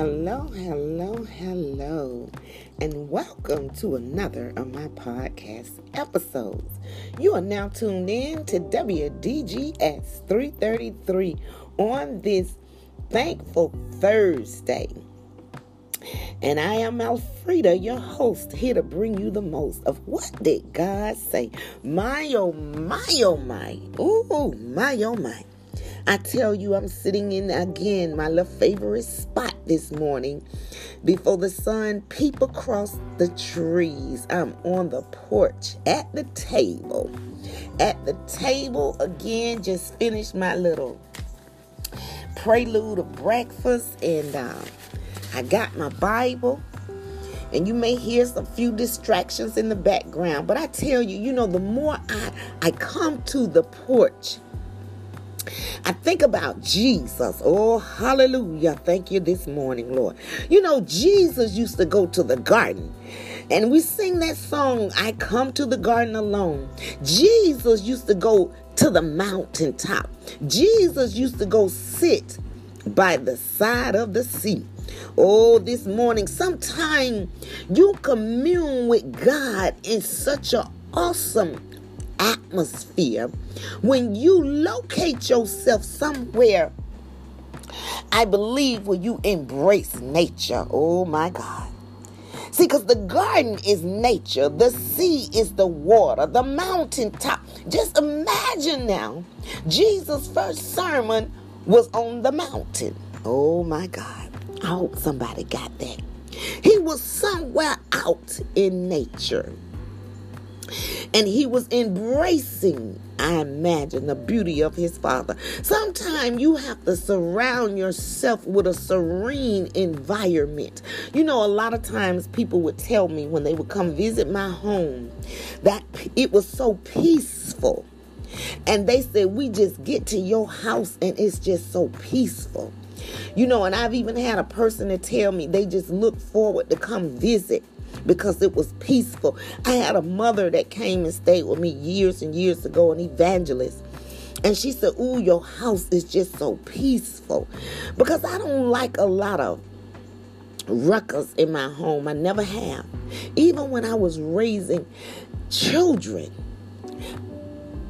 Hello, hello, hello, and welcome to another of my podcast episodes. You are now tuned in to WDGS 333 on this thankful Thursday. And I am Alfreda, your host, here to bring you the most of what did God say. My oh my oh my. Ooh, my oh my. I tell you, I'm sitting in again my little favorite spot this morning before the sun peep across the trees. I'm on the porch at the table. At the table again, just finished my little prelude of breakfast and uh, I got my Bible. And you may hear some few distractions in the background, but I tell you, you know, the more I I come to the porch, I think about Jesus. Oh, hallelujah. Thank you this morning, Lord. You know, Jesus used to go to the garden. And we sing that song, I come to the garden alone. Jesus used to go to the mountaintop. Jesus used to go sit by the side of the sea. Oh, this morning, sometime you commune with God in such an awesome atmosphere, when you locate yourself somewhere, I believe when you embrace nature. Oh my God. See, because the garden is nature, the sea is the water, the mountaintop. Just imagine now, Jesus' first sermon was on the mountain. Oh my God. I hope somebody got that. He was somewhere out in nature. And he was embracing, I imagine, the beauty of his father. Sometimes you have to surround yourself with a serene environment. You know, a lot of times people would tell me when they would come visit my home that it was so peaceful. And they said, We just get to your house and it's just so peaceful. You know, and I've even had a person to tell me they just look forward to come visit because it was peaceful. I had a mother that came and stayed with me years and years ago, an evangelist. And she said, Ooh, your house is just so peaceful. Because I don't like a lot of ruckus in my home. I never have. Even when I was raising children,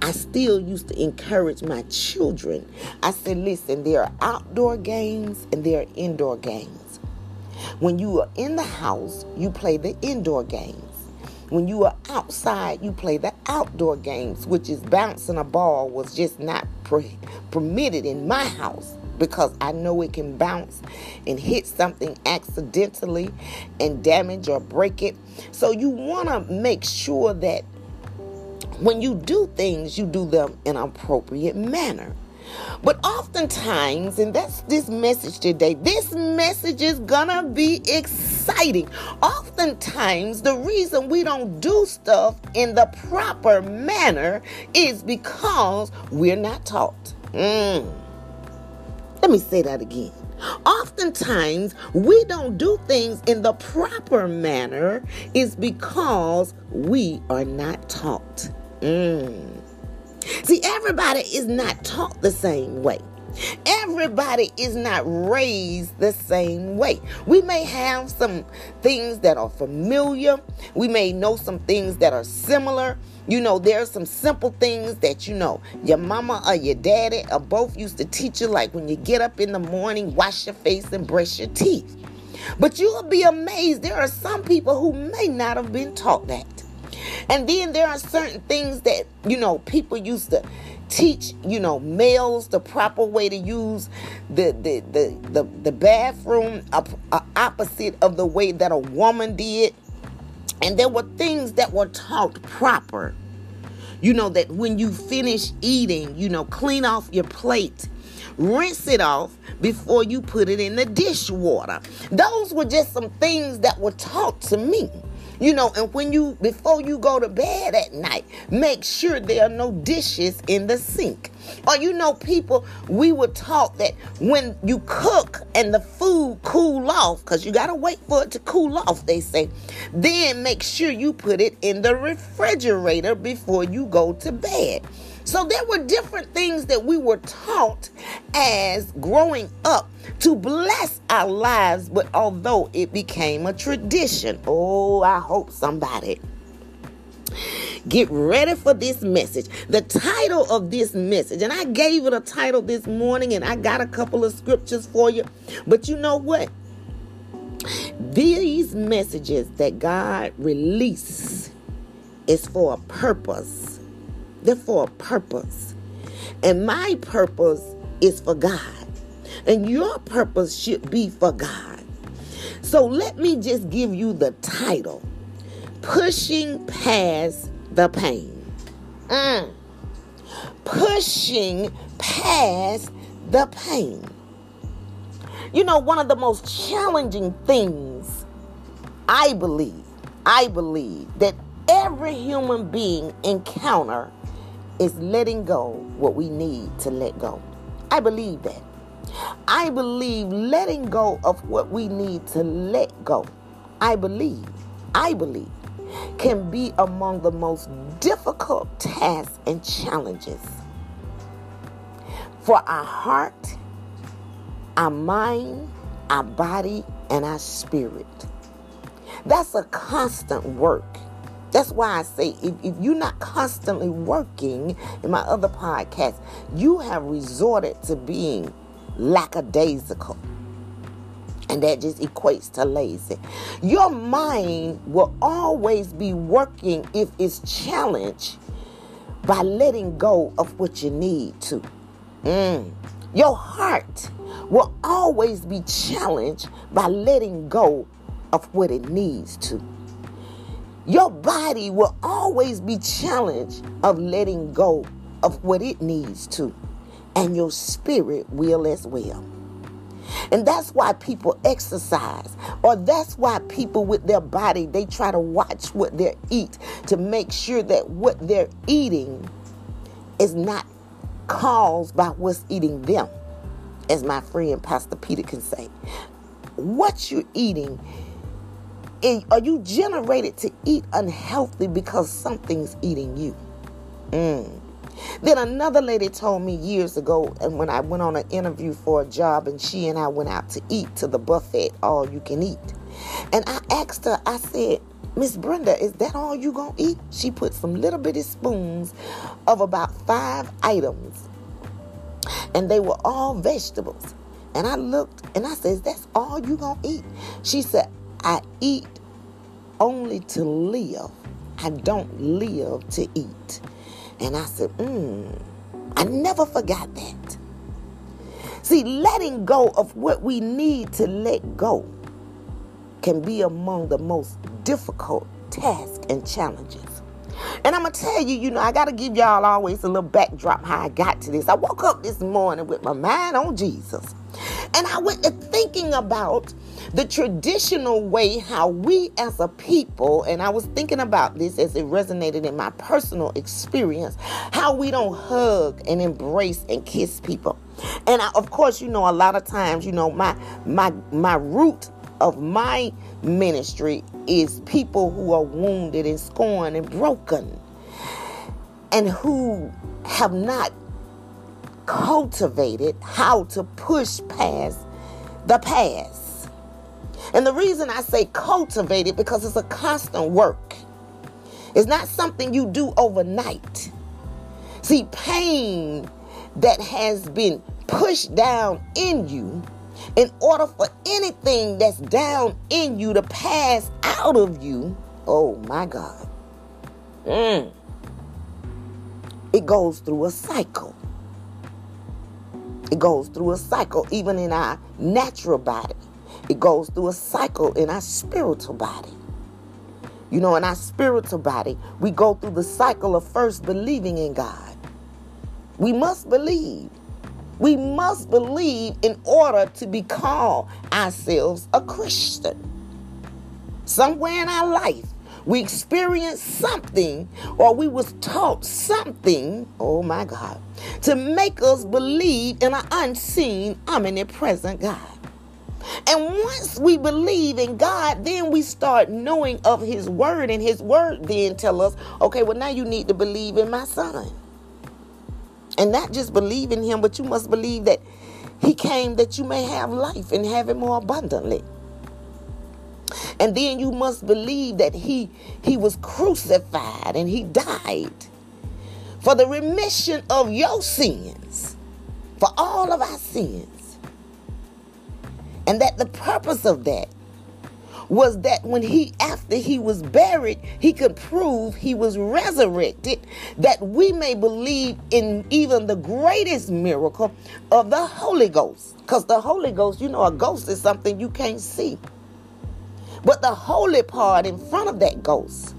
I still used to encourage my children. I said, listen, there are outdoor games and there are indoor games. When you are in the house, you play the indoor games. When you are outside, you play the outdoor games, which is bouncing a ball was just not pre- permitted in my house because I know it can bounce and hit something accidentally and damage or break it. So you want to make sure that when you do things, you do them in an appropriate manner. But oftentimes, and that's this message today, this message is gonna be exciting. Oftentimes, the reason we don't do stuff in the proper manner is because we're not taught. Mm. Let me say that again. Oftentimes, we don't do things in the proper manner is because we are not taught. Mm. See, everybody is not taught the same way. Everybody is not raised the same way. We may have some things that are familiar. We may know some things that are similar. You know, there are some simple things that you know your mama or your daddy or both used to teach you, like when you get up in the morning, wash your face and brush your teeth. But you'll be amazed. There are some people who may not have been taught that. And then there are certain things that, you know, people used to teach, you know, males the proper way to use the the the the, the bathroom uh, opposite of the way that a woman did. And there were things that were taught proper. You know, that when you finish eating, you know, clean off your plate rinse it off before you put it in the dishwater. Those were just some things that were taught to me. You know, and when you, before you go to bed at night, make sure there are no dishes in the sink. Or, you know, people, we were taught that when you cook and the food cool off, because you got to wait for it to cool off, they say, then make sure you put it in the refrigerator before you go to bed. So there were different things that we were taught as growing up to bless our lives, but although it became a tradition, oh, I hope somebody get ready for this message. The title of this message, and I gave it a title this morning, and I got a couple of scriptures for you. But you know what? These messages that God releases is for a purpose. They're for a purpose. And my purpose is for God. And your purpose should be for God. So let me just give you the title Pushing Past the Pain. Mm. Pushing past the pain. You know, one of the most challenging things I believe, I believe that every human being encounter is letting go what we need to let go. I believe that. I believe letting go of what we need to let go. I believe, I believe, can be among the most difficult tasks and challenges for our heart our mind, our body, and our spirit. That's a constant work. That's why I say if, if, you're not constantly working in my other podcast, you have resorted to being lackadaisical. And that just equates to lazy. Your mind will always be working if it's challenged by letting go of what you need to. Mm. Your heart will always be challenged by letting go of what it needs to. Your body will always be challenged of letting go of what it needs to. And your spirit will as well. And that's why people exercise, or that's why people with their body they try to watch what they eat to make sure that what they're eating is not caused by what's eating them, as my friend Pastor Peter can say. What you're eating, are you generated to eat unhealthy because something's eating you? Mm. Then another lady told me years ago, and when I went on an interview for a job, and she and I went out to eat to the buffet, all you can eat. And I asked her, I said, Miss Brenda, is that all you gonna eat? She put some little bitty spoons of about five items, and they were all vegetables. And I looked and I said, That's all you gonna eat? She said, I eat only to live. I don't live to eat. And I said, Hmm, I never forgot that. See, letting go of what we need to let go can be among the most difficult tasks and challenges. And I'm going to tell you, you know, I got to give y'all always a little backdrop how I got to this. I woke up this morning with my mind on Jesus. And I went to thinking about the traditional way how we as a people, and I was thinking about this as it resonated in my personal experience, how we don't hug and embrace and kiss people. And I, of course, you know, a lot of times, you know, my my my root of my ministry is people who are wounded and scorned and broken and who have not cultivated how to push past the past. And the reason I say cultivate it because it's a constant work. It's not something you do overnight. See, pain that has been pushed down in you in order for anything that's down in you to pass out of you, oh my God, mm, it goes through a cycle. It goes through a cycle, even in our natural body. It goes through a cycle in our spiritual body. You know, in our spiritual body, we go through the cycle of first believing in God. We must believe. We must believe in order to be called ourselves a Christian. Somewhere in our life, we experienced something or we was taught something, oh my God, to make us believe in an unseen, omnipresent God. And once we believe in God, then we start knowing of his word and his word then tell us, okay, well now you need to believe in my son. And not just believe in him, but you must believe that he came that you may have life and have it more abundantly. And then you must believe that he he was crucified and he died for the remission of your sins, for all of our sins. And that the purpose of that was that when he, after he was buried, he could prove he was resurrected, that we may believe in even the greatest miracle of the Holy Ghost. Because the Holy Ghost, you know, a ghost is something you can't see. But the holy part in front of that ghost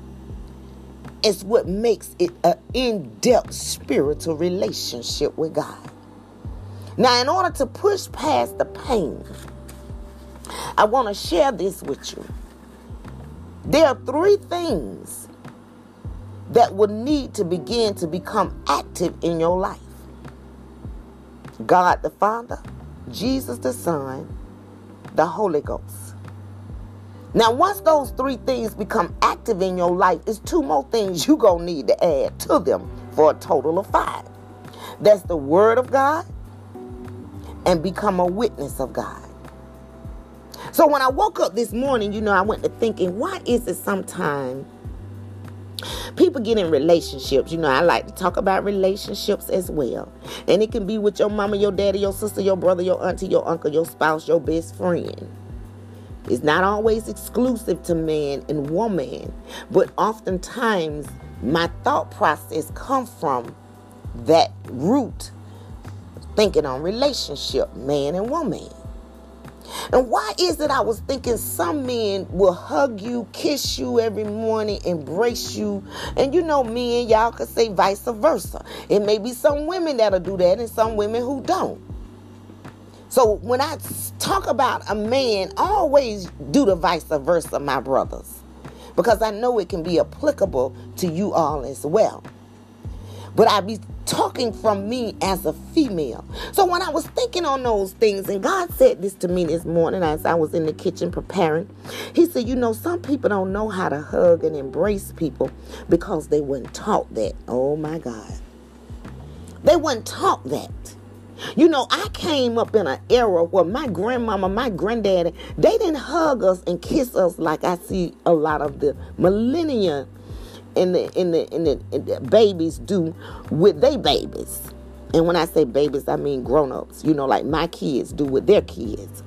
is what makes it an in depth spiritual relationship with God. Now, in order to push past the pain, I want to share this with you. There are three things that will need to begin to become active in your life God the Father, Jesus the Son, the Holy Ghost. Now, once those three things become active in your life, it's two more things you're going to need to add to them for a total of five. That's the Word of God and become a witness of God. So when I woke up this morning, you know, I went to thinking, why is it sometimes people get in relationships? You know, I like to talk about relationships as well. And it can be with your mama, your daddy, your sister, your brother, your auntie, your uncle, your spouse, your best friend. It's not always exclusive to man and woman, but oftentimes my thought process come from that root thinking on relationship, man and woman. And why is it I was thinking some men will hug you, kiss you every morning, embrace you? And you know, men, y'all could say vice versa. It may be some women that'll do that and some women who don't. So when I talk about a man, always do the vice versa, my brothers, because I know it can be applicable to you all as well. But I be talking from me as a female. So when I was thinking on those things, and God said this to me this morning as I was in the kitchen preparing, He said, You know, some people don't know how to hug and embrace people because they weren't taught that. Oh my God. They weren't taught that. You know, I came up in an era where my grandmama, my granddaddy, they didn't hug us and kiss us like I see a lot of the millennial and the in the in the, in the babies do with their babies. And when I say babies, I mean grown-ups. You know, like my kids do with their kids.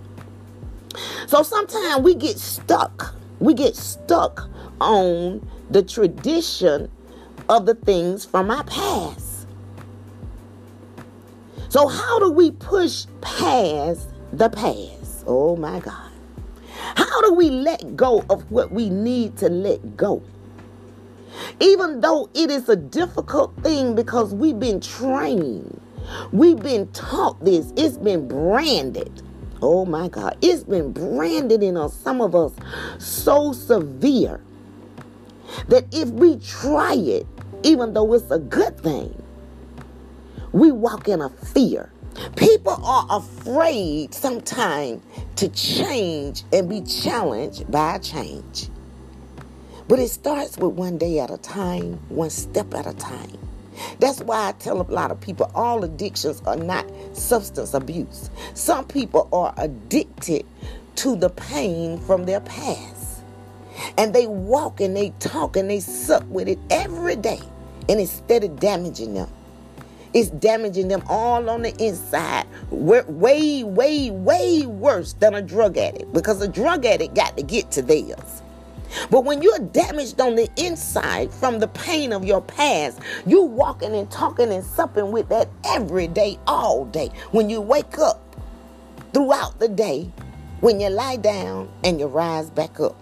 So sometimes we get stuck. We get stuck on the tradition of the things from our past. So how do we push past the past? Oh my God. How do we let go of what we need to let go? Even though it is a difficult thing because we've been trained, we've been taught this, it's been branded. Oh my God, it's been branded in us, some of us, so severe that if we try it, even though it's a good thing, we walk in a fear. People are afraid sometimes to change and be challenged by change. But it starts with one day at a time, one step at a time. That's why I tell a lot of people all addictions are not substance abuse. Some people are addicted to the pain from their past. And they walk and they talk and they suck with it every day. And instead of damaging them, it's damaging them all on the inside. Way, way, way worse than a drug addict because a drug addict got to get to theirs. But when you're damaged on the inside from the pain of your past, you walking and talking and supping with that every day, all day. When you wake up throughout the day, when you lie down and you rise back up.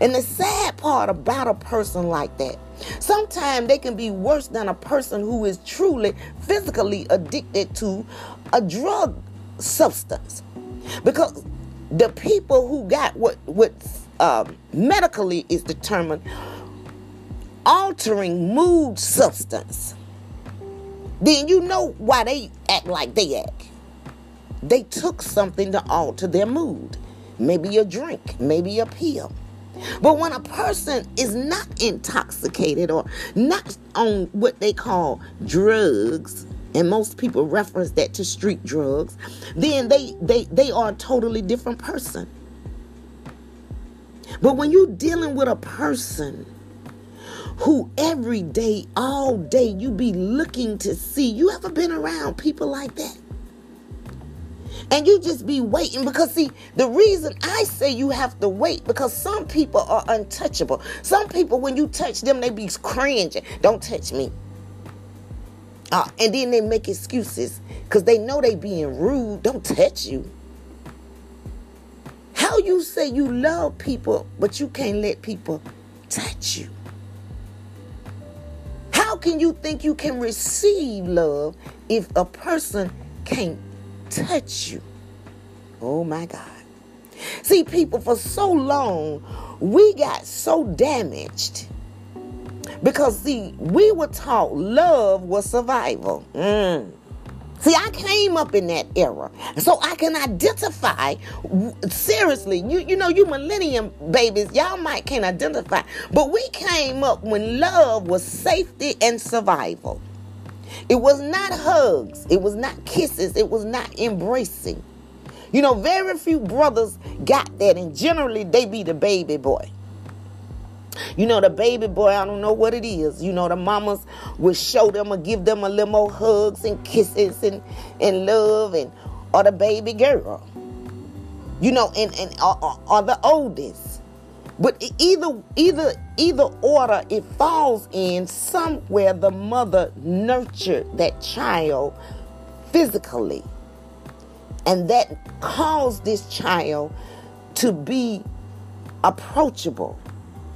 And the sad part about a person like that, sometimes they can be worse than a person who is truly physically addicted to a drug substance. Because the people who got what what um, medically is determined altering mood substance, then you know why they act like they act. They took something to alter their mood. Maybe a drink, maybe a pill. But when a person is not intoxicated or not on what they call drugs, and most people reference that to street drugs, then they they they are a totally different person. But when you're dealing with a person who every day, all day, you be looking to see, you ever been around people like that? And you just be waiting because, see, the reason I say you have to wait because some people are untouchable. Some people, when you touch them, they be cringing. Don't touch me. Uh, and then they make excuses because they know they being rude. Don't touch you. How you say you love people, but you can't let people touch you? How can you think you can receive love if a person can't touch you? Oh my God. See, people, for so long, we got so damaged because, see, we were taught love was survival. Mm. See, I came up in that era. So I can identify seriously. You you know, you millennium babies, y'all might can't identify. But we came up when love was safety and survival. It was not hugs, it was not kisses, it was not embracing. You know, very few brothers got that, and generally they be the baby boy. You know, the baby boy, I don't know what it is. You know, the mamas will show them or give them a little more hugs and kisses and, and love and or the baby girl. You know, and, and or, or the oldest. But either either either order it falls in somewhere the mother nurtured that child physically. And that caused this child to be approachable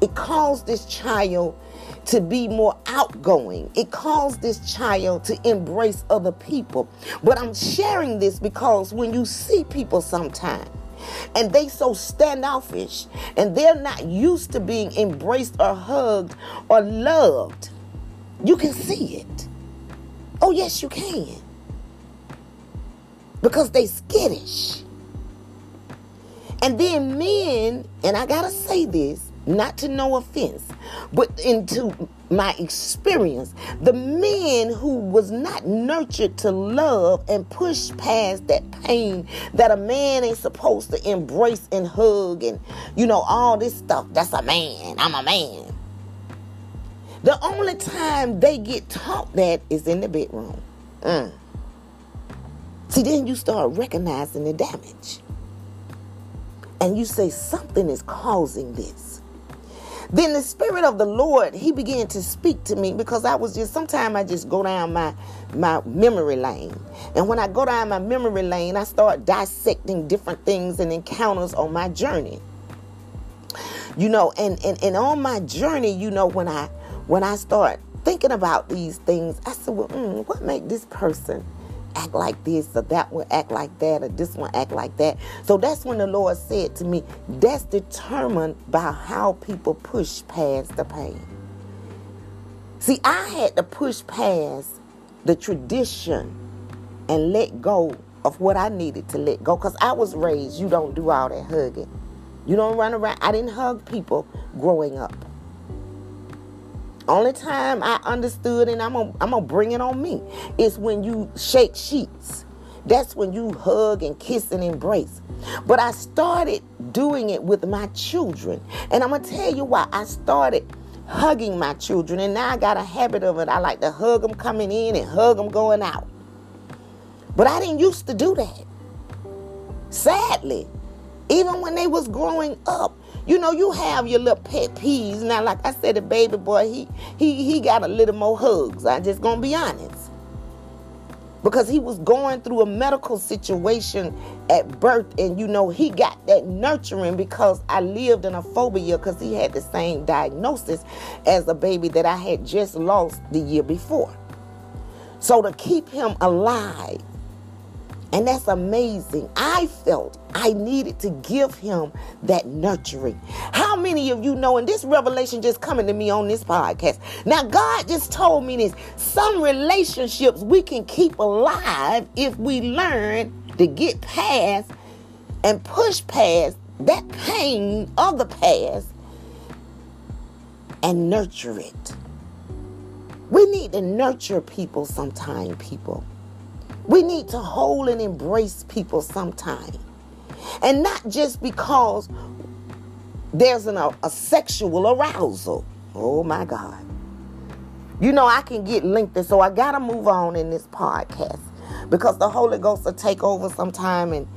it caused this child to be more outgoing. It caused this child to embrace other people. But I'm sharing this because when you see people sometimes and they so standoffish and they're not used to being embraced or hugged or loved, you can see it. Oh, yes, you can. Because they skittish. And then men, and I gotta say this, not to no offense, but into my experience, the man who was not nurtured to love and push past that pain that a man ain't supposed to embrace and hug and, you know, all this stuff. That's a man. I'm a man. The only time they get taught that is in the bedroom. Mm. See, then you start recognizing the damage. And you say, something is causing this. Then the Spirit of the Lord, He began to speak to me because I was just, sometimes I just go down my, my memory lane. And when I go down my memory lane, I start dissecting different things and encounters on my journey. You know, and, and, and on my journey, you know, when I when I start thinking about these things, I said, well, mm, what make this person act like this or that one act like that or this one act like that. So that's when the Lord said to me, that's determined by how people push past the pain. See, I had to push past the tradition and let go of what I needed to let go because I was raised, you don't do all that hugging. You don't run around. I didn't hug people growing up. Only time I understood, and I'm gonna, I'm gonna bring it on me, is when you shake sheets. That's when you hug and kiss and embrace. But I started doing it with my children. And I'm gonna tell you why I started hugging my children. And now I got a habit of it. I like to hug them coming in and hug them going out. But I didn't used to do that. Sadly, even when they was growing up, you know, you have your little pet peeves. Now, like I said, the baby boy, he he he got a little more hugs. I'm just gonna be honest. Because he was going through a medical situation at birth, and you know, he got that nurturing because I lived in a phobia because he had the same diagnosis as a baby that I had just lost the year before. So to keep him alive and that's amazing. I felt I needed to give him that nurturing. How many of you know, and this revelation just coming to me on this podcast. Now, God just told me this. Some relationships we can keep alive if we learn to get past and push past that pain of the past and nurture it. We need to nurture people sometime, people. We need to hold and embrace people sometime. And not just because there's an, a, a sexual arousal. Oh my God. You know, I can get linked, lengthy, so I got to move on in this podcast because the Holy Ghost will take over sometime and,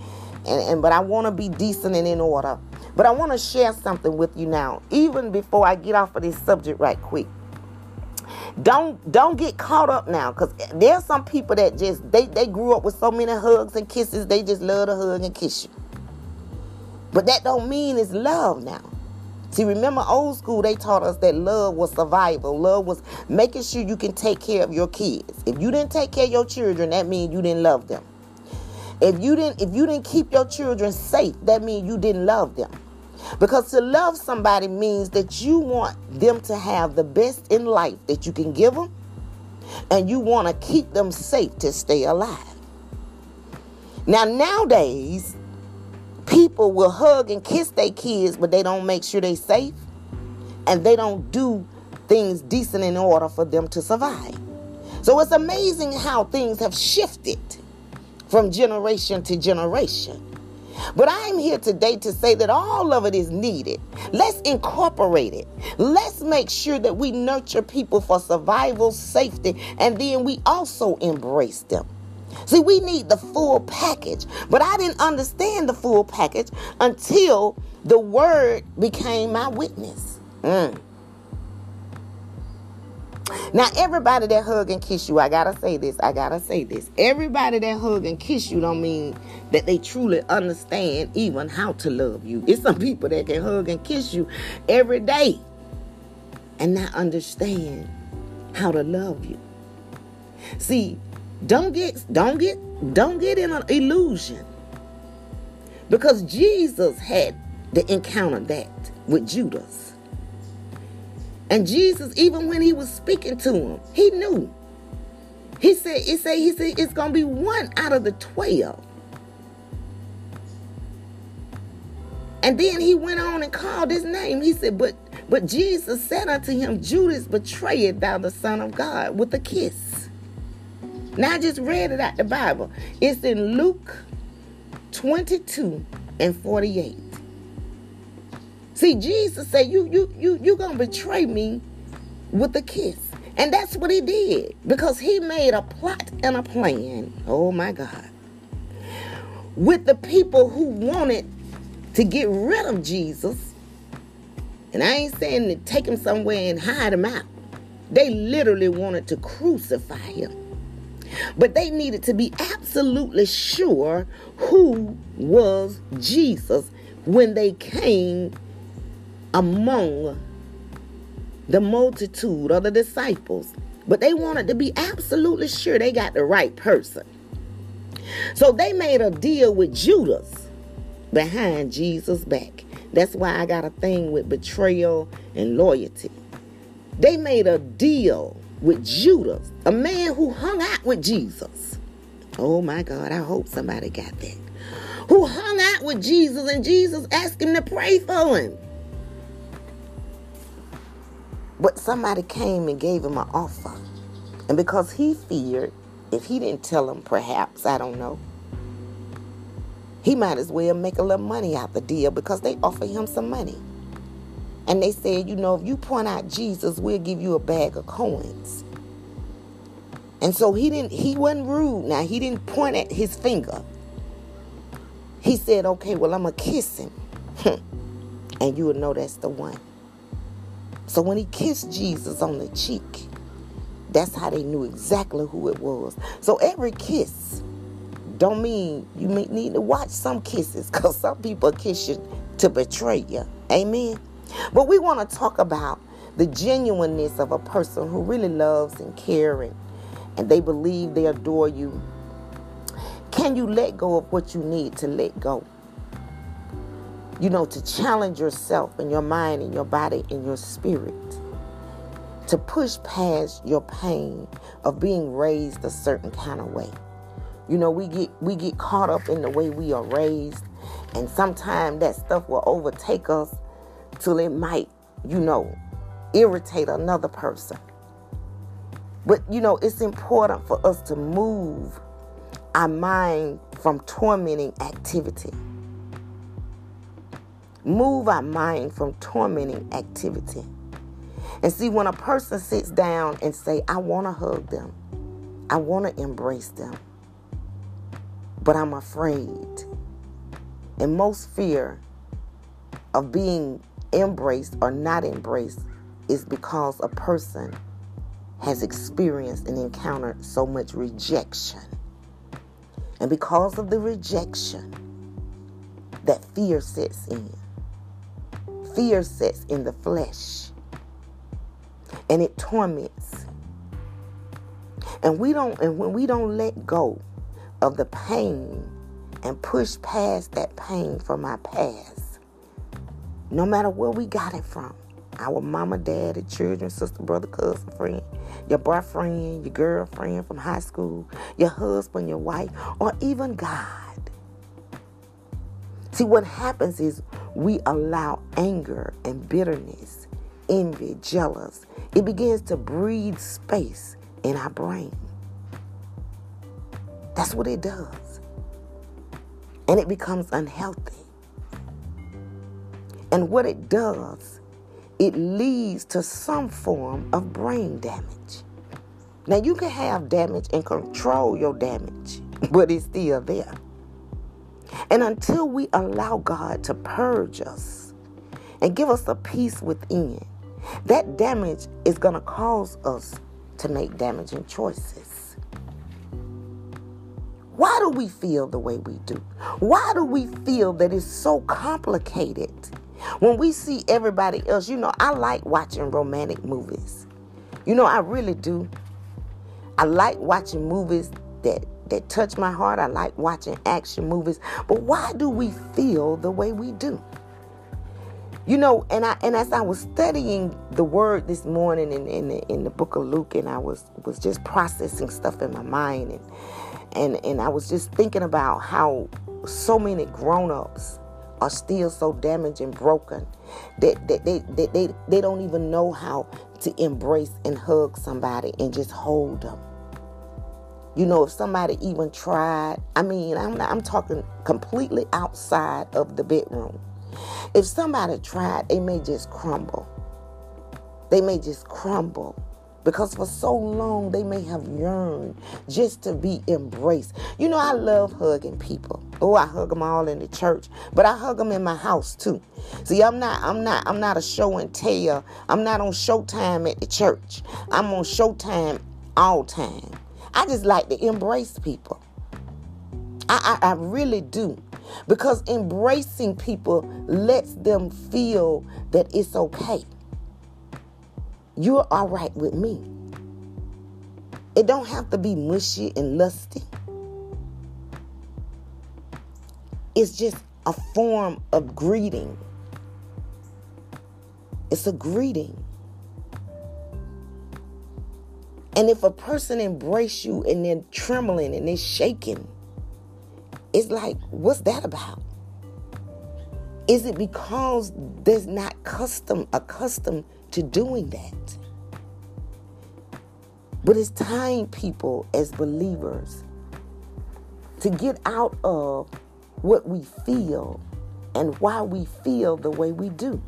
and, and but I want to be decent and in order. But I want to share something with you now, even before I get off of this subject right quick. Don't don't get caught up now, because there's some people that just they, they grew up with so many hugs and kisses, they just love to hug and kiss you. But that don't mean it's love now. See, remember old school, they taught us that love was survival. Love was making sure you can take care of your kids. If you didn't take care of your children, that means you didn't love them. If you didn't if you didn't keep your children safe, that means you didn't love them. Because to love somebody means that you want them to have the best in life that you can give them, and you want to keep them safe to stay alive. Now, nowadays, people will hug and kiss their kids, but they don't make sure they're safe, and they don't do things decent in order for them to survive. So it's amazing how things have shifted from generation to generation. But I'm here today to say that all of it is needed. Let's incorporate it. Let's make sure that we nurture people for survival, safety, and then we also embrace them. See, we need the full package, but I didn't understand the full package until the word became my witness. Mm. Now, everybody that hug and kiss you, I gotta say this, I gotta say this. Everybody that hug and kiss you don't mean that they truly understand even how to love you. It's some people that can hug and kiss you every day and not understand how to love you. See, don't get don't get don't get in an illusion. Because Jesus had to encounter that with Judas. And Jesus, even when he was speaking to him, he knew. He said, he said, he said, it's gonna be one out of the twelve. And then he went on and called his name. He said, But but Jesus said unto him, Judas, betrayed thou the Son of God with a kiss. Now I just read it out the Bible. It's in Luke 22 and 48. See, Jesus said, "You, you, you, you gonna betray me with a kiss," and that's what he did because he made a plot and a plan. Oh my God! With the people who wanted to get rid of Jesus, and I ain't saying to take him somewhere and hide him out. They literally wanted to crucify him. But they needed to be absolutely sure who was Jesus when they came among the multitude of the disciples, but they wanted to be absolutely sure they got the right person. So they made a deal with Judas behind Jesus' back. That's why I got a thing with betrayal and loyalty. They made a deal with Judas, a man who hung out with Jesus. Oh my God, I hope somebody got that. Who hung out with Jesus and Jesus asked him to pray for him. But somebody came and gave him an offer. And because he feared, if he didn't tell him, perhaps, I don't know, he might as well make a little money out the deal because they offered him some money. And they said, you know, if you point out Jesus, we'll give you a bag of coins. And so he didn't, he wasn't rude. Now, he didn't point at his finger. He said, okay, well, I'm to kiss him. and you will know that's the one. So when he kissed Jesus on the cheek, that's how they knew exactly who it was. So every kiss don't mean you may need to watch some kisses because some people kiss you to betray you. Amen. But we want to talk about the genuineness of a person who really loves and cares and, and they believe they adore you. Can you let go of what you need to let go? You know, to challenge yourself and your mind and your body and your spirit. To push past your pain of being raised a certain kind of way. You know, we get we get caught up in the way we are raised, and sometimes that stuff will overtake us till it might, you know, irritate another person. But you know, it's important for us to move our mind from tormenting activity. Move our mind from tormenting activity. And see, when a person sits down and say, I want to hug them, I want to embrace them, but I'm afraid. And most fear of being embraced or not embraced is because a person has experienced and encountered so much rejection. And because of the rejection, that fear sets in. Fear sets in the flesh. And it torments. And we don't and when we don't let go of the pain and push past that pain from our past, no matter where we got it from, our mama, daddy, children, sister, brother, cousin, friend, your boyfriend, your girlfriend from high school, your husband, your wife, or even God. See, what happens is we allow anger and bitterness, envy, jealous. It begins to breathe space in our brain. That's what it does. And it becomes unhealthy. And what it does it leads to some form of brain damage. Now, you can have damage and control your damage, but it's still there. And until we allow God to purge us and give us a peace within, that damage is going to cause us to make damaging choices. Why do we feel the way we do? Why do we feel that it's so complicated when we see everybody else, you know, I like watching romantic movies. You know, I really do. I like watching movies that that touch my heart. I like watching action movies. But why do we feel the way we do? You know, and I and as I was studying the word this morning in, in the in the book of Luke, and I was was just processing stuff in my mind and and and I was just thinking about how so many grown-ups are still so damaged and broken that, that they, they, they don't even know how to embrace and hug somebody and just hold them. You know, if somebody even tried, I mean, I'm, not, I'm talking completely outside of the bedroom. If somebody tried, they may just crumble. They may just crumble because for so long they may have yearned just to be embraced. You know, I love hugging people. Oh, I hug them all in the church, but I hug them in my house too. See, I'm not, I'm not, I'm not a show and tell. I'm not on Showtime at the church. I'm on Showtime all time. I just like to embrace people. I, I, I really do. Because embracing people lets them feel that it's okay you're all right with me. It don't have to be mushy and lusty. It's just a form of greeting. It's a greeting. And if a person embrace you and they're trembling and they're shaking, it's like, what's that about? Is it because there's not custom accustomed to doing that. But it's time, people, as believers, to get out of what we feel and why we feel the way we do.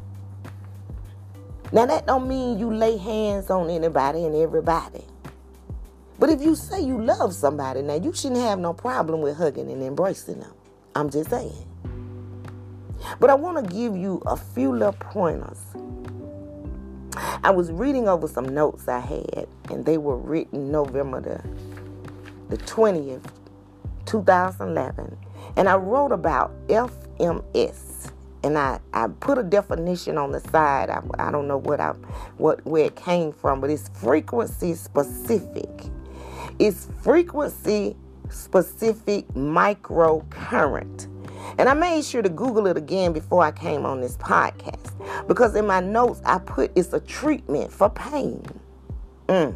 Now that don't mean you lay hands on anybody and everybody. But if you say you love somebody, now you shouldn't have no problem with hugging and embracing them. I'm just saying. But I want to give you a few little pointers I was reading over some notes I had, and they were written November the, the 20th, 2011. And I wrote about FMS. And I, I put a definition on the side. I, I don't know what I what where it came from, but it's frequency specific. It's frequency specific microcurrent. And I made sure to Google it again before I came on this podcast because in my notes I put it's a treatment for pain. Mm.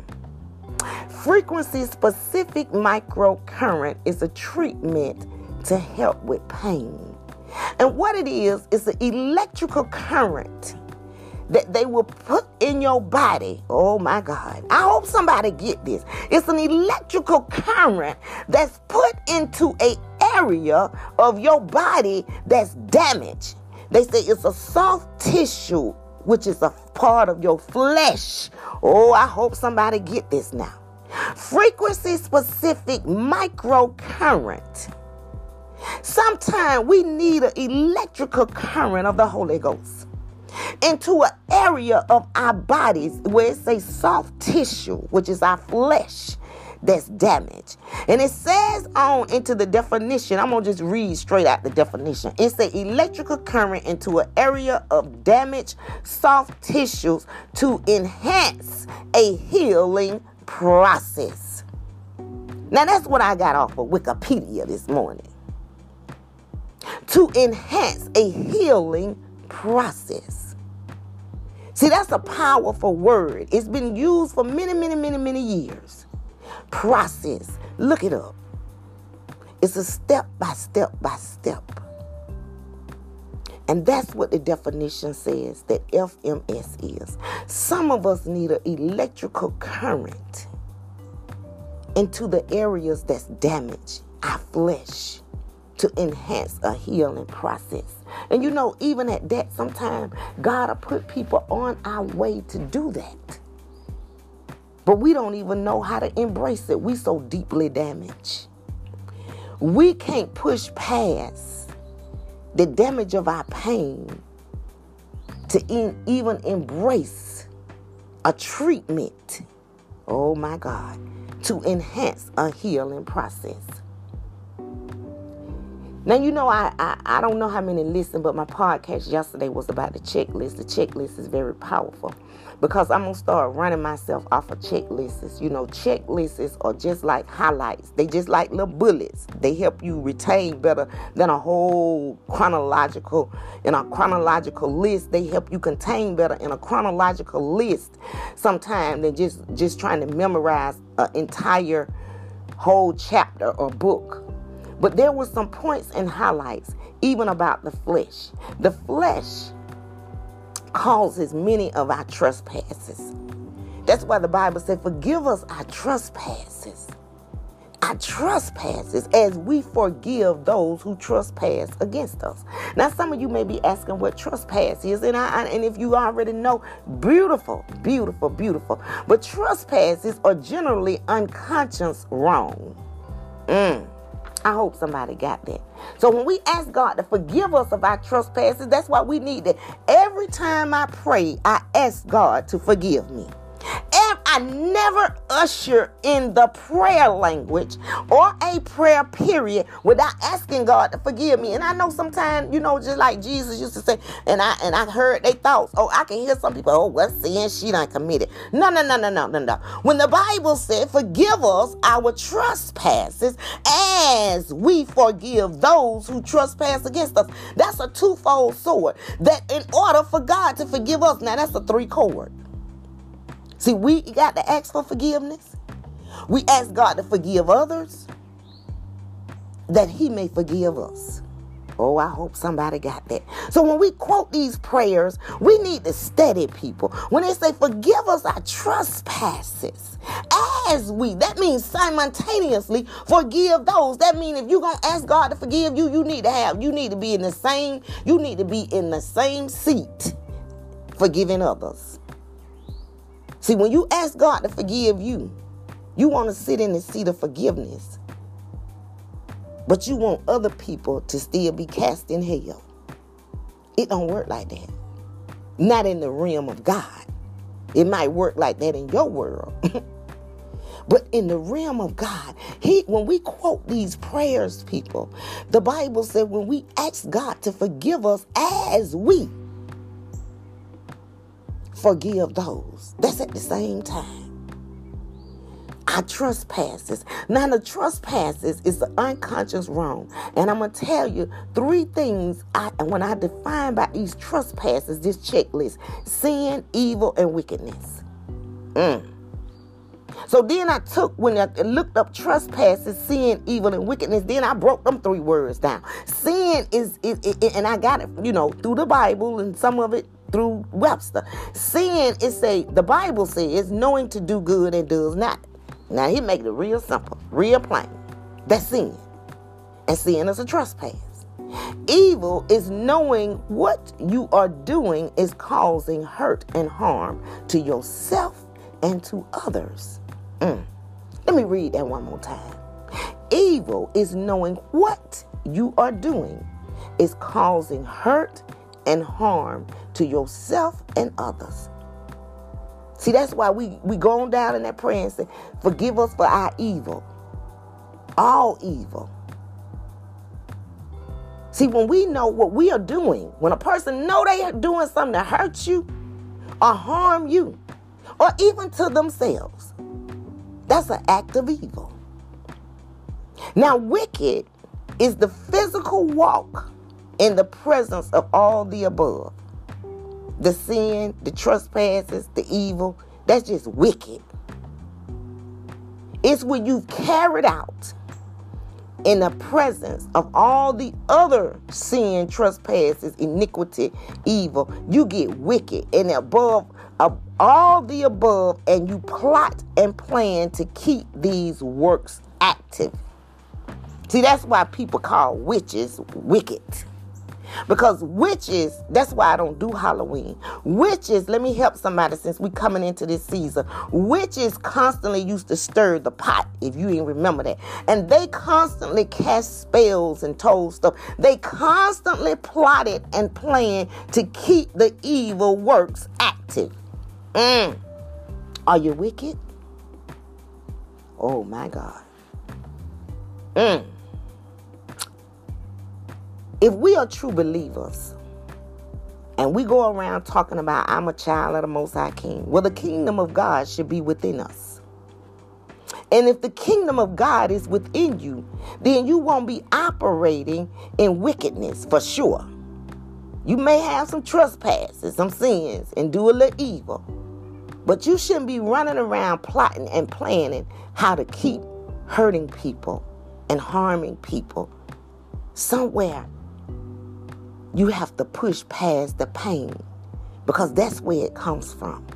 Frequency specific microcurrent is a treatment to help with pain. And what it is, is an electrical current that they will put in your body. Oh my God. I hope somebody get this. It's an electrical current that's put into a area of your body that's damaged. They say it's a soft tissue, which is a part of your flesh. Oh, I hope somebody get this now. Frequency specific microcurrent. Sometimes we need an electrical current of the Holy Ghost into an area of our bodies where it's a soft tissue, which is our flesh that's damaged. And it says on into the definition, I'm gonna just read straight out the definition. It's an electrical current into an area of damaged soft tissues to enhance a healing process. Now that's what I got off of Wikipedia this morning. To enhance a healing process. See, that's a powerful word. It's been used for many, many, many, many years. Process. Look it up. It's a step by step by step. And that's what the definition says that FMS is. Some of us need an electrical current into the areas that's damaged, our flesh, to enhance a healing process. And you know, even at that, sometimes God will put people on our way to do that. But we don't even know how to embrace it. We so deeply damaged. We can't push past the damage of our pain to in, even embrace a treatment. Oh my God. To enhance a healing process. Now you know I, I I don't know how many listen, but my podcast yesterday was about the checklist. The checklist is very powerful because I'm gonna start running myself off of checklists. You know, checklists are just like highlights. They just like little bullets. They help you retain better than a whole chronological in a chronological list. They help you contain better in a chronological list sometimes than just just trying to memorize an entire whole chapter or book. But there were some points and highlights, even about the flesh. The flesh causes many of our trespasses. That's why the Bible said, Forgive us our trespasses. Our trespasses as we forgive those who trespass against us. Now, some of you may be asking what trespass is, and, I, and if you already know, beautiful, beautiful, beautiful. But trespasses are generally unconscious wrong. Mm. I hope somebody got that. So when we ask God to forgive us of our trespasses, that's why we need it. Every time I pray, I ask God to forgive me. I never usher in the prayer language or a prayer period without asking God to forgive me. And I know sometimes, you know, just like Jesus used to say, and I and I heard they thoughts. Oh, I can hear some people, oh, what sin she done committed. No, no, no, no, no, no, no. When the Bible said, forgive us our trespasses as we forgive those who trespass against us. That's a twofold sword. That in order for God to forgive us, now that's a three chord. See, we got to ask for forgiveness. We ask God to forgive others that He may forgive us. Oh, I hope somebody got that. So when we quote these prayers, we need to steady people. When they say, forgive us our trespasses, as we, that means simultaneously forgive those. That means if you're going to ask God to forgive you, you need to have, you need to be in the same, you need to be in the same seat forgiving others. See, when you ask God to forgive you, you want to sit in the seat of forgiveness. But you want other people to still be cast in hell. It don't work like that. Not in the realm of God. It might work like that in your world. but in the realm of God, He when we quote these prayers, people, the Bible said when we ask God to forgive us as we forgive those. That's at the same time. Our trespasses. Now, the trespasses is the unconscious wrong. And I'm going to tell you three things I, when I define by these trespasses, this checklist sin, evil, and wickedness. Mm. So then I took, when I looked up trespasses, sin, evil, and wickedness, then I broke them three words down. Sin is, is, is and I got it, you know, through the Bible and some of it through Webster. Sin is say the Bible says knowing to do good and does not. Now he make it real simple, real plain. That's sin. And sin is a trespass. Evil is knowing what you are doing is causing hurt and harm to yourself and to others. Mm. Let me read that one more time. Evil is knowing what you are doing is causing hurt and harm to yourself and others. See, that's why we, we go on down in that prayer and say, Forgive us for our evil, all evil. See, when we know what we are doing, when a person know they are doing something to hurt you or harm you, or even to themselves, that's an act of evil. Now, wicked is the physical walk in the presence of all the above. The sin, the trespasses, the evil, that's just wicked. It's when you've carried out in the presence of all the other sin, trespasses, iniquity, evil, you get wicked and above all the above, and you plot and plan to keep these works active. See, that's why people call witches wicked. Because witches, that's why I don't do Halloween. Witches, let me help somebody since we coming into this season. Witches constantly used to stir the pot, if you even remember that. And they constantly cast spells and told stuff. They constantly plotted and planned to keep the evil works active. Mm. Are you wicked? Oh my God. Mm. If we are true believers and we go around talking about, I'm a child of the Most High King, well, the kingdom of God should be within us. And if the kingdom of God is within you, then you won't be operating in wickedness for sure. You may have some trespasses, some sins, and do a little evil. But you shouldn't be running around plotting and planning how to keep hurting people and harming people. Somewhere you have to push past the pain because that's where it comes from.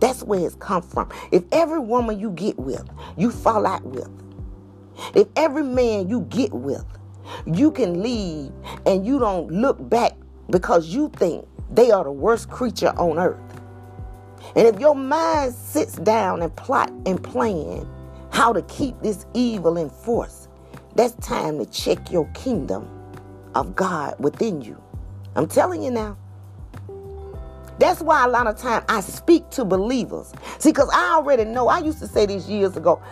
That's where it's come from. If every woman you get with, you fall out with. If every man you get with, you can leave and you don't look back because you think they are the worst creature on earth. And if your mind sits down and plot and plan how to keep this evil in force, that's time to check your kingdom of God within you. I'm telling you now. That's why a lot of time I speak to believers. See, because I already know, I used to say this years ago.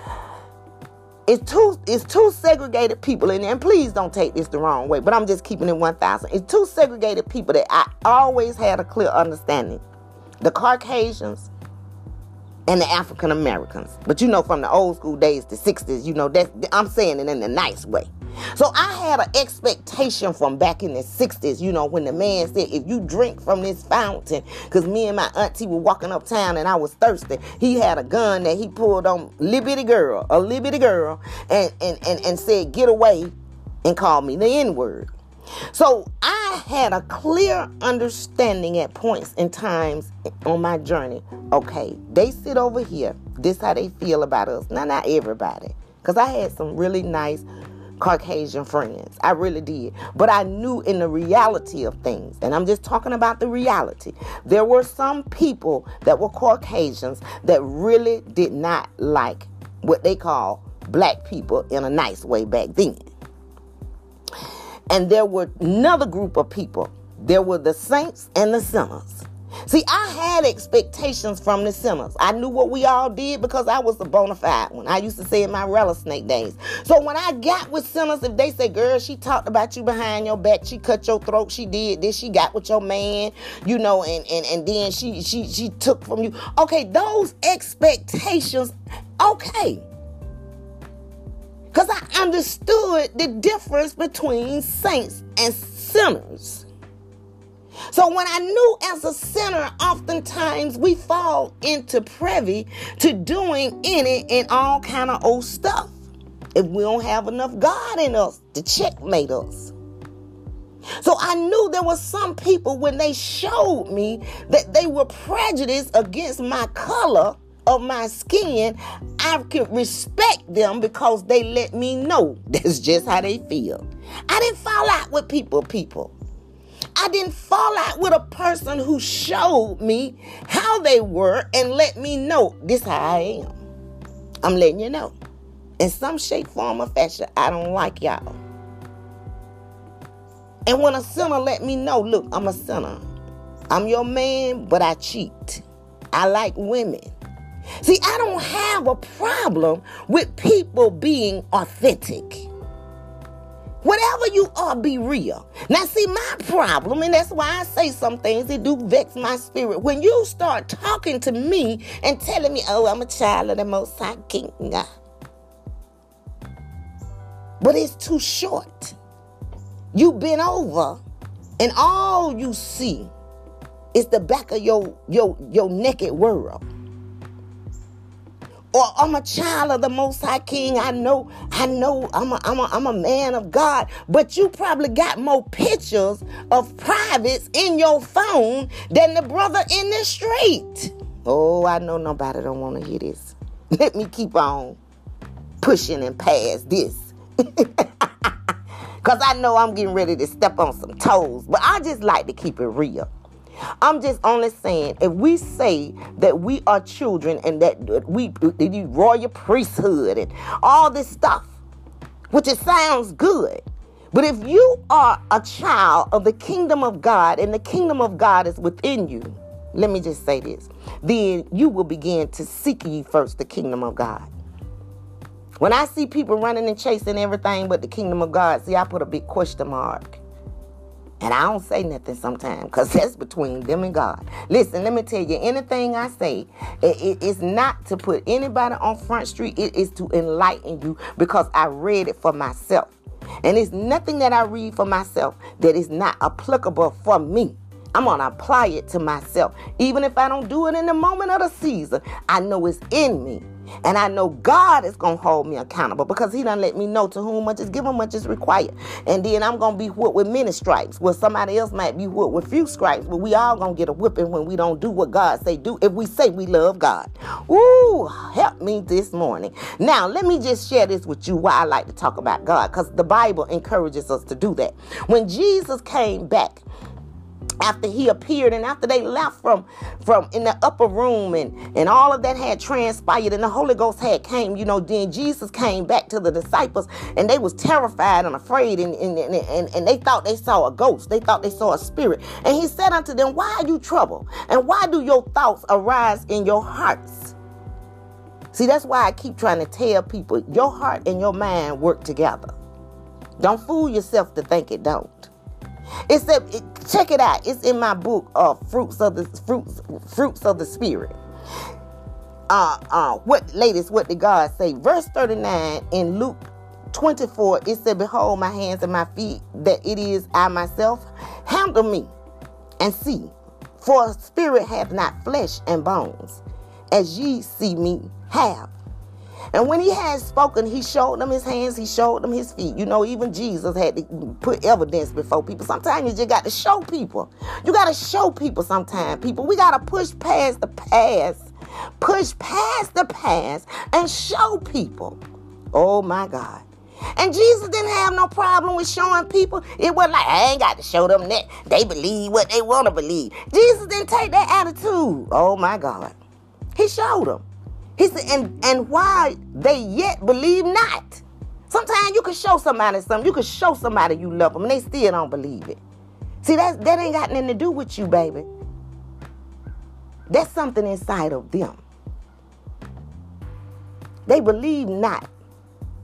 It's two, it's two segregated people in there, and please don't take this the wrong way, but I'm just keeping it 1,000. It's two segregated people that I always had a clear understanding. The Caucasians and the African Americans. But you know, from the old school days, the 60s, you know, that I'm saying it in a nice way. So I had an expectation from back in the 60s, you know, when the man said, if you drink from this fountain, because me and my auntie were walking uptown and I was thirsty, he had a gun that he pulled on Liberty Girl, a Liberty Girl, and, and, and, and said, get away, and called me the N word. So I had a clear understanding at points and times on my journey. Okay, they sit over here. This is how they feel about us. Now, not everybody, because I had some really nice Caucasian friends. I really did. But I knew in the reality of things, and I'm just talking about the reality. There were some people that were Caucasians that really did not like what they call black people in a nice way back then. And there were another group of people. There were the saints and the sinners. See, I had expectations from the sinners. I knew what we all did because I was a bona fide one. I used to say in my rattlesnake days. So when I got with sinners, if they say, girl, she talked about you behind your back, she cut your throat, she did this, she got with your man, you know, and and, and then she she she took from you. Okay, those expectations, okay. Because I understood the difference between saints and sinners. So when I knew as a sinner, oftentimes we fall into privy to doing any and all kind of old stuff if we don't have enough God in us to checkmate us. So I knew there were some people when they showed me that they were prejudiced against my color of my skin, I could respect them because they let me know that's just how they feel. I didn't fall out with people, people. I didn't fall out with a person who showed me how they were and let me know this how I am. I'm letting you know. In some shape, form, or fashion, I don't like y'all. And when a sinner let me know, look, I'm a sinner. I'm your man, but I cheat. I like women. See, I don't have a problem with people being authentic. Whatever you are, be real. Now, see, my problem, and that's why I say some things that do vex my spirit. When you start talking to me and telling me, oh, I'm a child of the Most High King, but it's too short. You've been over, and all you see is the back of your your your naked world. Or I'm a child of the Most High King. I know, I know, I'm a, I'm a, I'm a man of God. But you probably got more pictures of privates in your phone than the brother in the street. Oh, I know nobody don't want to hear this. Let me keep on pushing and past this. Because I know I'm getting ready to step on some toes. But I just like to keep it real. I'm just only saying if we say that we are children and that we the royal priesthood and all this stuff, which it sounds good. But if you are a child of the kingdom of God and the kingdom of God is within you, let me just say this, then you will begin to seek ye first the kingdom of God. When I see people running and chasing everything but the kingdom of God, see, I put a big question mark. And I don't say nothing sometimes because that's between them and God. Listen, let me tell you, anything I say, it, it, it's not to put anybody on Front Street, it is to enlighten you because I read it for myself. And it's nothing that I read for myself that is not applicable for me. I'm going to apply it to myself. Even if I don't do it in the moment of the season, I know it's in me. And I know God is going to hold me accountable because He done let me know to whom much is given, much is required. And then I'm going to be whipped with many stripes, where somebody else might be whipped with few stripes, but we all going to get a whipping when we don't do what God say do if we say we love God. Ooh, help me this morning. Now, let me just share this with you why I like to talk about God because the Bible encourages us to do that. When Jesus came back, after he appeared and after they left from from in the upper room and and all of that had transpired and the holy ghost had came you know then jesus came back to the disciples and they was terrified and afraid and and, and, and they thought they saw a ghost. They thought they saw a spirit. And he said unto them why are you troubled? And why do your thoughts arise in your hearts? See that's why i keep trying to tell people your heart and your mind work together. Don't fool yourself to think it don't it said, it, check it out. It's in my book, uh, fruits of the fruits, fruits of the spirit. Uh, uh, what latest? What did God say? Verse thirty nine in Luke 24, it said, Behold, my hands and my feet, that it is I myself. Handle me and see. For spirit hath not flesh and bones, as ye see me have. And when he had spoken, he showed them his hands, he showed them his feet. You know, even Jesus had to put evidence before people. Sometimes you just got to show people. You got to show people sometimes, people. We got to push past the past, push past the past, and show people. Oh my God. And Jesus didn't have no problem with showing people. It wasn't like, I ain't got to show them that. They believe what they want to believe. Jesus didn't take that attitude. Oh my God. He showed them. He said, and, and why they yet believe not. Sometimes you can show somebody something. You can show somebody you love them and they still don't believe it. See, that, that ain't got nothing to do with you, baby. That's something inside of them. They believe not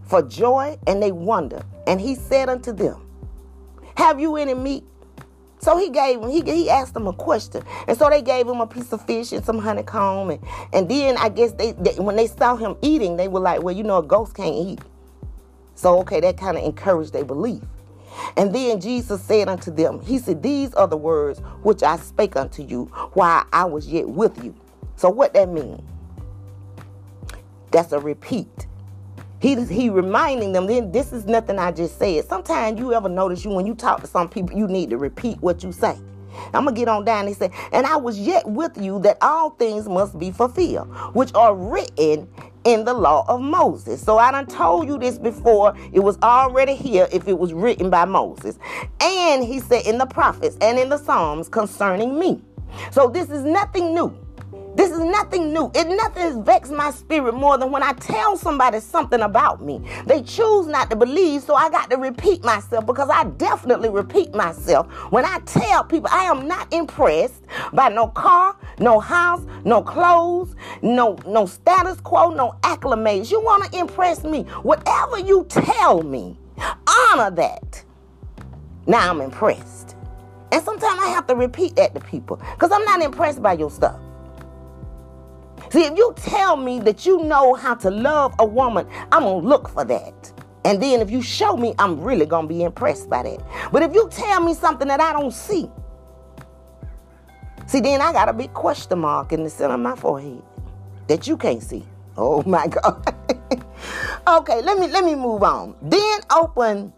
for joy and they wonder. And he said unto them, Have you any meat? So he gave him, he, he asked them a question. And so they gave him a piece of fish and some honeycomb. And, and then I guess they, they when they saw him eating, they were like, well, you know, a ghost can't eat. So, okay, that kind of encouraged their belief. And then Jesus said unto them, He said, These are the words which I spake unto you while I was yet with you. So, what that mean? That's a repeat. He, he reminding them, then this is nothing I just said. Sometimes you ever notice you when you talk to some people, you need to repeat what you say. I'm gonna get on down. He said, and I was yet with you that all things must be fulfilled, which are written in the law of Moses. So I done told you this before. It was already here if it was written by Moses. And he said in the prophets and in the Psalms concerning me. So this is nothing new. Is nothing new. It nothing vexed my spirit more than when I tell somebody something about me. They choose not to believe, so I got to repeat myself because I definitely repeat myself. When I tell people I am not impressed by no car, no house, no clothes, no no status quo, no acclimates. You want to impress me. Whatever you tell me, honor that. Now I'm impressed. And sometimes I have to repeat that to people because I'm not impressed by your stuff. See, if you tell me that you know how to love a woman, I'm going to look for that. And then if you show me, I'm really going to be impressed by that. But if you tell me something that I don't see, see, then I got a big question mark in the center of my forehead that you can't see. Oh my God. okay, let me let me move on. Then open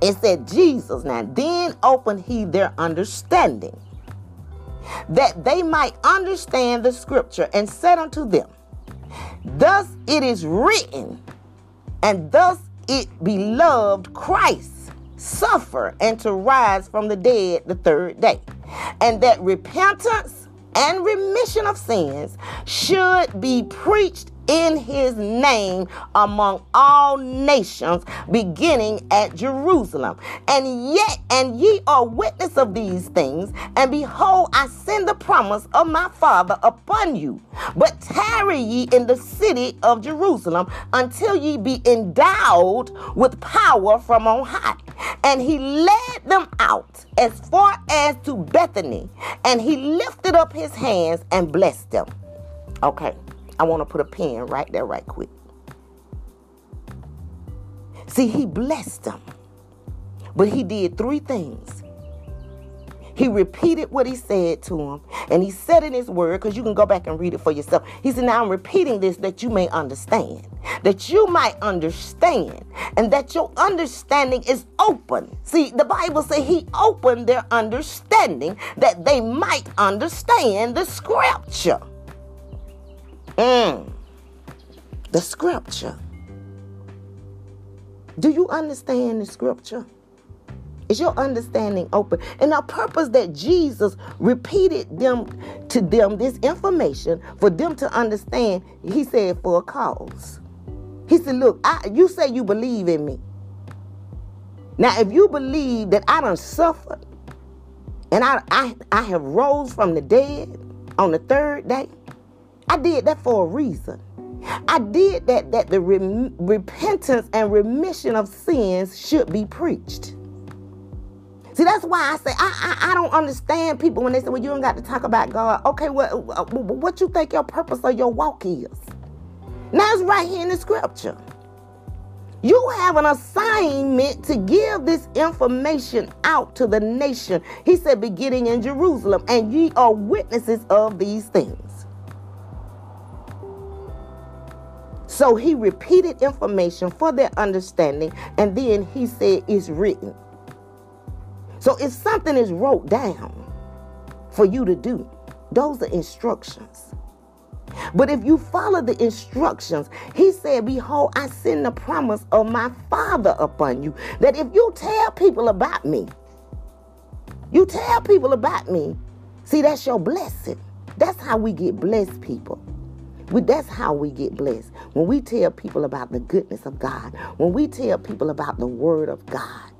it said Jesus now. Then open he their understanding that they might understand the scripture, and said unto them, Thus it is written, and thus it beloved Christ suffer and to rise from the dead the third day, and that repentance and remission of sins should be preached in his name among all nations, beginning at Jerusalem. And yet, and ye are witness of these things, and behold, I send the promise of my Father upon you. But tarry ye in the city of Jerusalem until ye be endowed with power from on high. And he led them out as far as to Bethany, and he lifted up his hands and blessed them. Okay. I want to put a pin right there, right quick. See, he blessed them, but he did three things. He repeated what he said to him, and he said in his word, because you can go back and read it for yourself. He said, Now I'm repeating this that you may understand, that you might understand, and that your understanding is open. See, the Bible says he opened their understanding that they might understand the scripture. Mm. The scripture. Do you understand the scripture? Is your understanding open? And the purpose that Jesus repeated them to them this information for them to understand, he said for a cause. He said, Look, I, you say you believe in me. Now, if you believe that I done suffered and I, I, I have rose from the dead on the third day, I did that for a reason. I did that that the re- repentance and remission of sins should be preached. See, that's why I say I, I, I don't understand people when they say, "Well, you don't got to talk about God." Okay, what uh, uh, what you think your purpose or your walk is? Now it's right here in the scripture. You have an assignment to give this information out to the nation. He said, beginning in Jerusalem, and ye are witnesses of these things. So he repeated information for their understanding, and then he said, It's written. So if something is wrote down for you to do, those are instructions. But if you follow the instructions, he said, Behold, I send the promise of my Father upon you. That if you tell people about me, you tell people about me, see, that's your blessing. That's how we get blessed, people. We, that's how we get blessed. When we tell people about the goodness of God, when we tell people about the Word of God.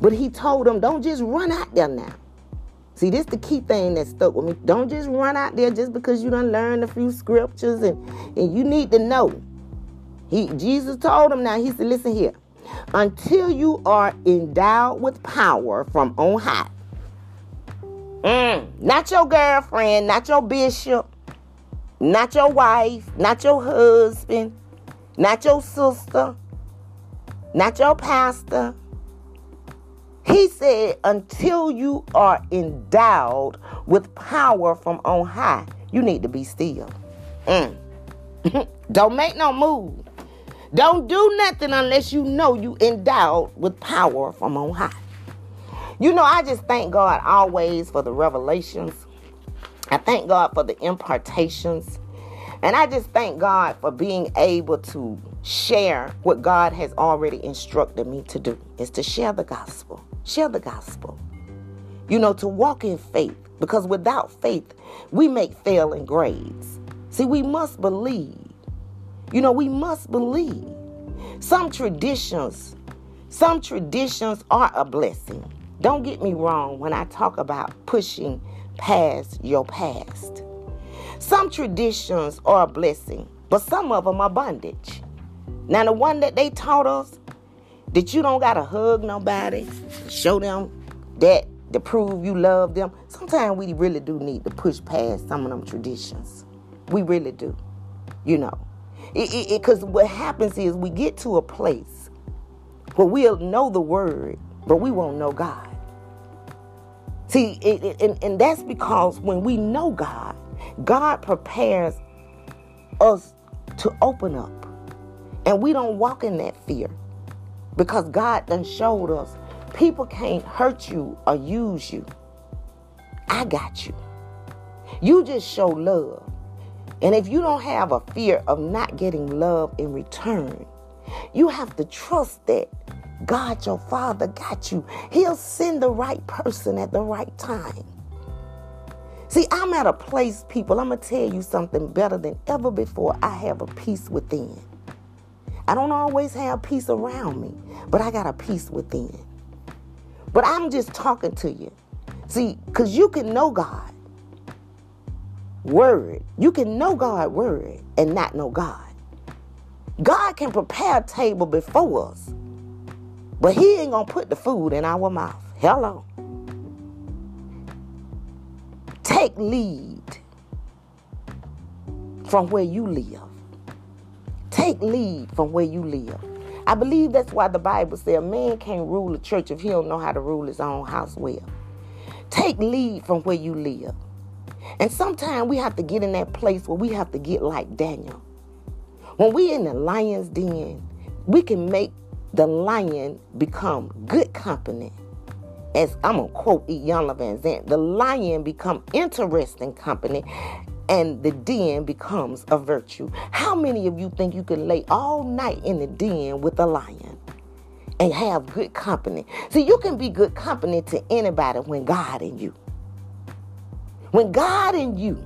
But he told them, don't just run out there now. See, this the key thing that stuck with me. Don't just run out there just because you done learned a few scriptures and, and you need to know. He Jesus told them now, he said, listen here. Until you are endowed with power from on high. Mm, not your girlfriend, not your bishop, not your wife, not your husband, not your sister, not your pastor. He said, until you are endowed with power from on high, you need to be still. Mm. Don't make no move. Don't do nothing unless you know you endowed with power from on high. You know, I just thank God always for the revelations. I thank God for the impartations. And I just thank God for being able to share what God has already instructed me to do is to share the gospel. Share the gospel. You know, to walk in faith because without faith, we make failing grades. See, we must believe. You know, we must believe. Some traditions, some traditions are a blessing. Don't get me wrong when I talk about pushing past your past. Some traditions are a blessing, but some of them are bondage. Now, the one that they taught us that you don't got to hug nobody, show them that to prove you love them. Sometimes we really do need to push past some of them traditions. We really do, you know. Because what happens is we get to a place where we'll know the word, but we won't know God. See, it, it, and, and that's because when we know God, God prepares us to open up. And we don't walk in that fear because God done showed us people can't hurt you or use you. I got you. You just show love. And if you don't have a fear of not getting love in return, you have to trust that God, your Father, got you. He'll send the right person at the right time. See, I'm at a place, people, I'm going to tell you something better than ever before. I have a peace within. I don't always have peace around me, but I got a peace within. But I'm just talking to you. See, because you can know God word. You can know God word and not know God. God can prepare a table before us but he ain't gonna put the food in our mouth. Hello. Take lead from where you live. Take lead from where you live. I believe that's why the Bible says a man can't rule a church if he don't know how to rule his own house well. Take lead from where you live. And sometimes we have to get in that place where we have to get like Daniel. When we in the lion's den, we can make the lion become good company. As I'm gonna quote Iyanla Vanzant, the lion become interesting company and the den becomes a virtue. How many of you think you can lay all night in the den with a lion and have good company? See, you can be good company to anybody when God in you. When God in you,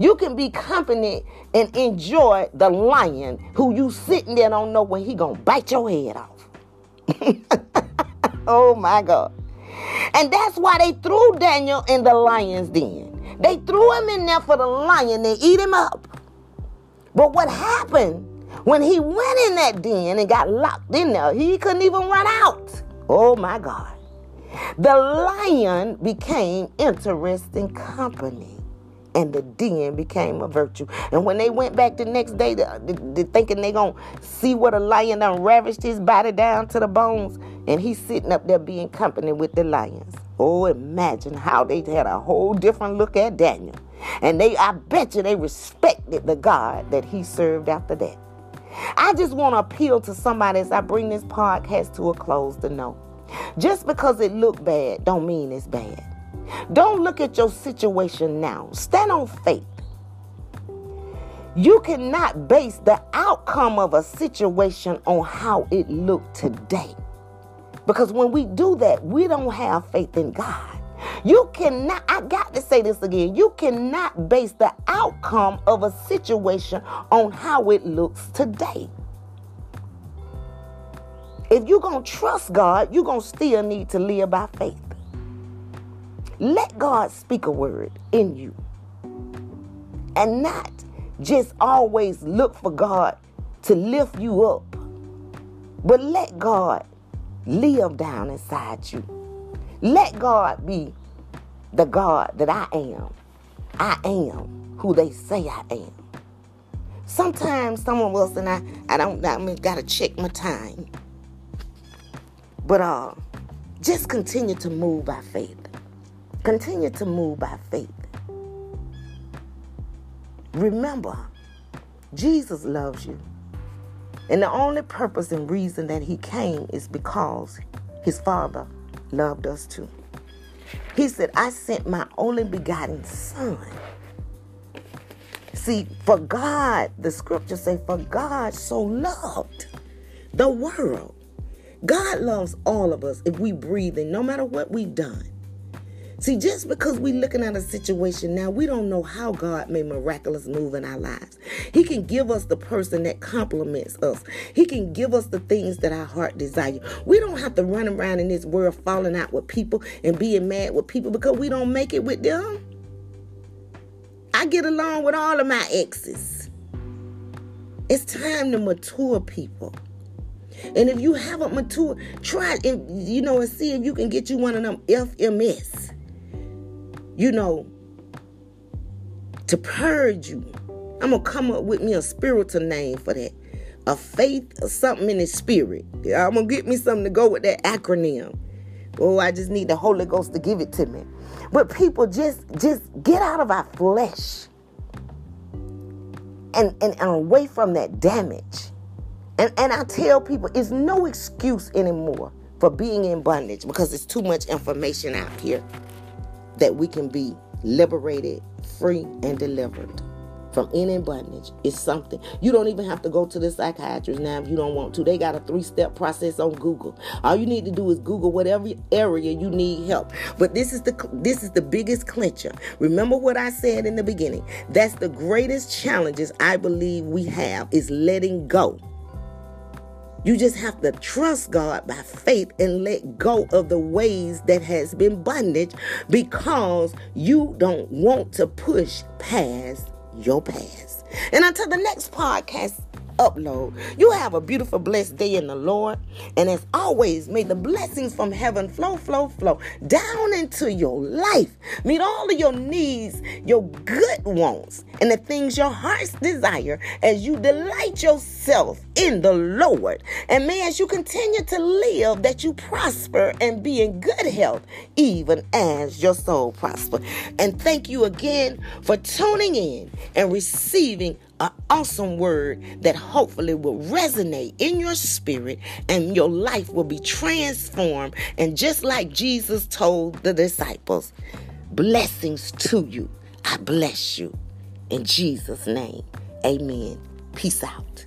you can be confident and enjoy the lion who you sitting there don't know when he gonna bite your head off. oh my God. And that's why they threw Daniel in the lion's den. They threw him in there for the lion to eat him up. But what happened when he went in that den and got locked in there, he couldn't even run out. Oh my God. The lion became interesting company and the den became a virtue. And when they went back the next day, the, the, the thinking they gonna see what a lion done ravished his body down to the bones, and he's sitting up there being company with the lions. Oh, imagine how they had a whole different look at Daniel. And they, I bet you they respected the God that he served after that. I just want to appeal to somebody as I bring this podcast to a close to know. Just because it looked bad don't mean it's bad. Don't look at your situation now. Stand on faith. You cannot base the outcome of a situation on how it looked today. Because when we do that, we don't have faith in God. You cannot, I got to say this again. You cannot base the outcome of a situation on how it looks today. If you're going to trust God, you're going to still need to live by faith. Let God speak a word in you and not just always look for God to lift you up, but let God live down inside you. Let God be the God that I am. I am who they say I am. Sometimes someone us, and I, I don't, I mean, gotta check my time. But uh, just continue to move by faith. Continue to move by faith. Remember, Jesus loves you. And the only purpose and reason that he came is because his father loved us too. He said, I sent my only begotten son. See, for God, the scriptures say, for God so loved the world. God loves all of us if we breathe in, no matter what we've done. See, just because we're looking at a situation now, we don't know how God made miraculous move in our lives. He can give us the person that compliments us. He can give us the things that our heart desire. We don't have to run around in this world falling out with people and being mad with people because we don't make it with them. I get along with all of my exes. It's time to mature people. And if you haven't matured, try and you know and see if you can get you one of them FMS you know, to purge you. I'm gonna come up with me a spiritual name for that. A faith or something in the spirit. I'm gonna get me something to go with that acronym. Oh, I just need the Holy Ghost to give it to me. But people just just get out of our flesh and, and, and away from that damage. And and I tell people it's no excuse anymore for being in bondage because there's too much information out here that we can be liberated, free, and delivered from any bondage is something. You don't even have to go to the psychiatrist now if you don't want to. They got a three step process on Google. All you need to do is Google whatever area you need help. But this is the this is the biggest clincher. Remember what I said in the beginning. That's the greatest challenges I believe we have is letting go. You just have to trust God by faith and let go of the ways that has been bondage because you don't want to push past your past. And until the next podcast, upload. You have a beautiful, blessed day in the Lord. And as always, may the blessings from heaven flow, flow, flow down into your life. Meet all of your needs, your good wants, and the things your hearts desire as you delight yourself in the Lord. And may as you continue to live, that you prosper and be in good health, even as your soul prosper. And thank you again for tuning in and receiving an awesome word that hopefully will resonate in your spirit and your life will be transformed. And just like Jesus told the disciples, blessings to you. I bless you. In Jesus' name, amen. Peace out.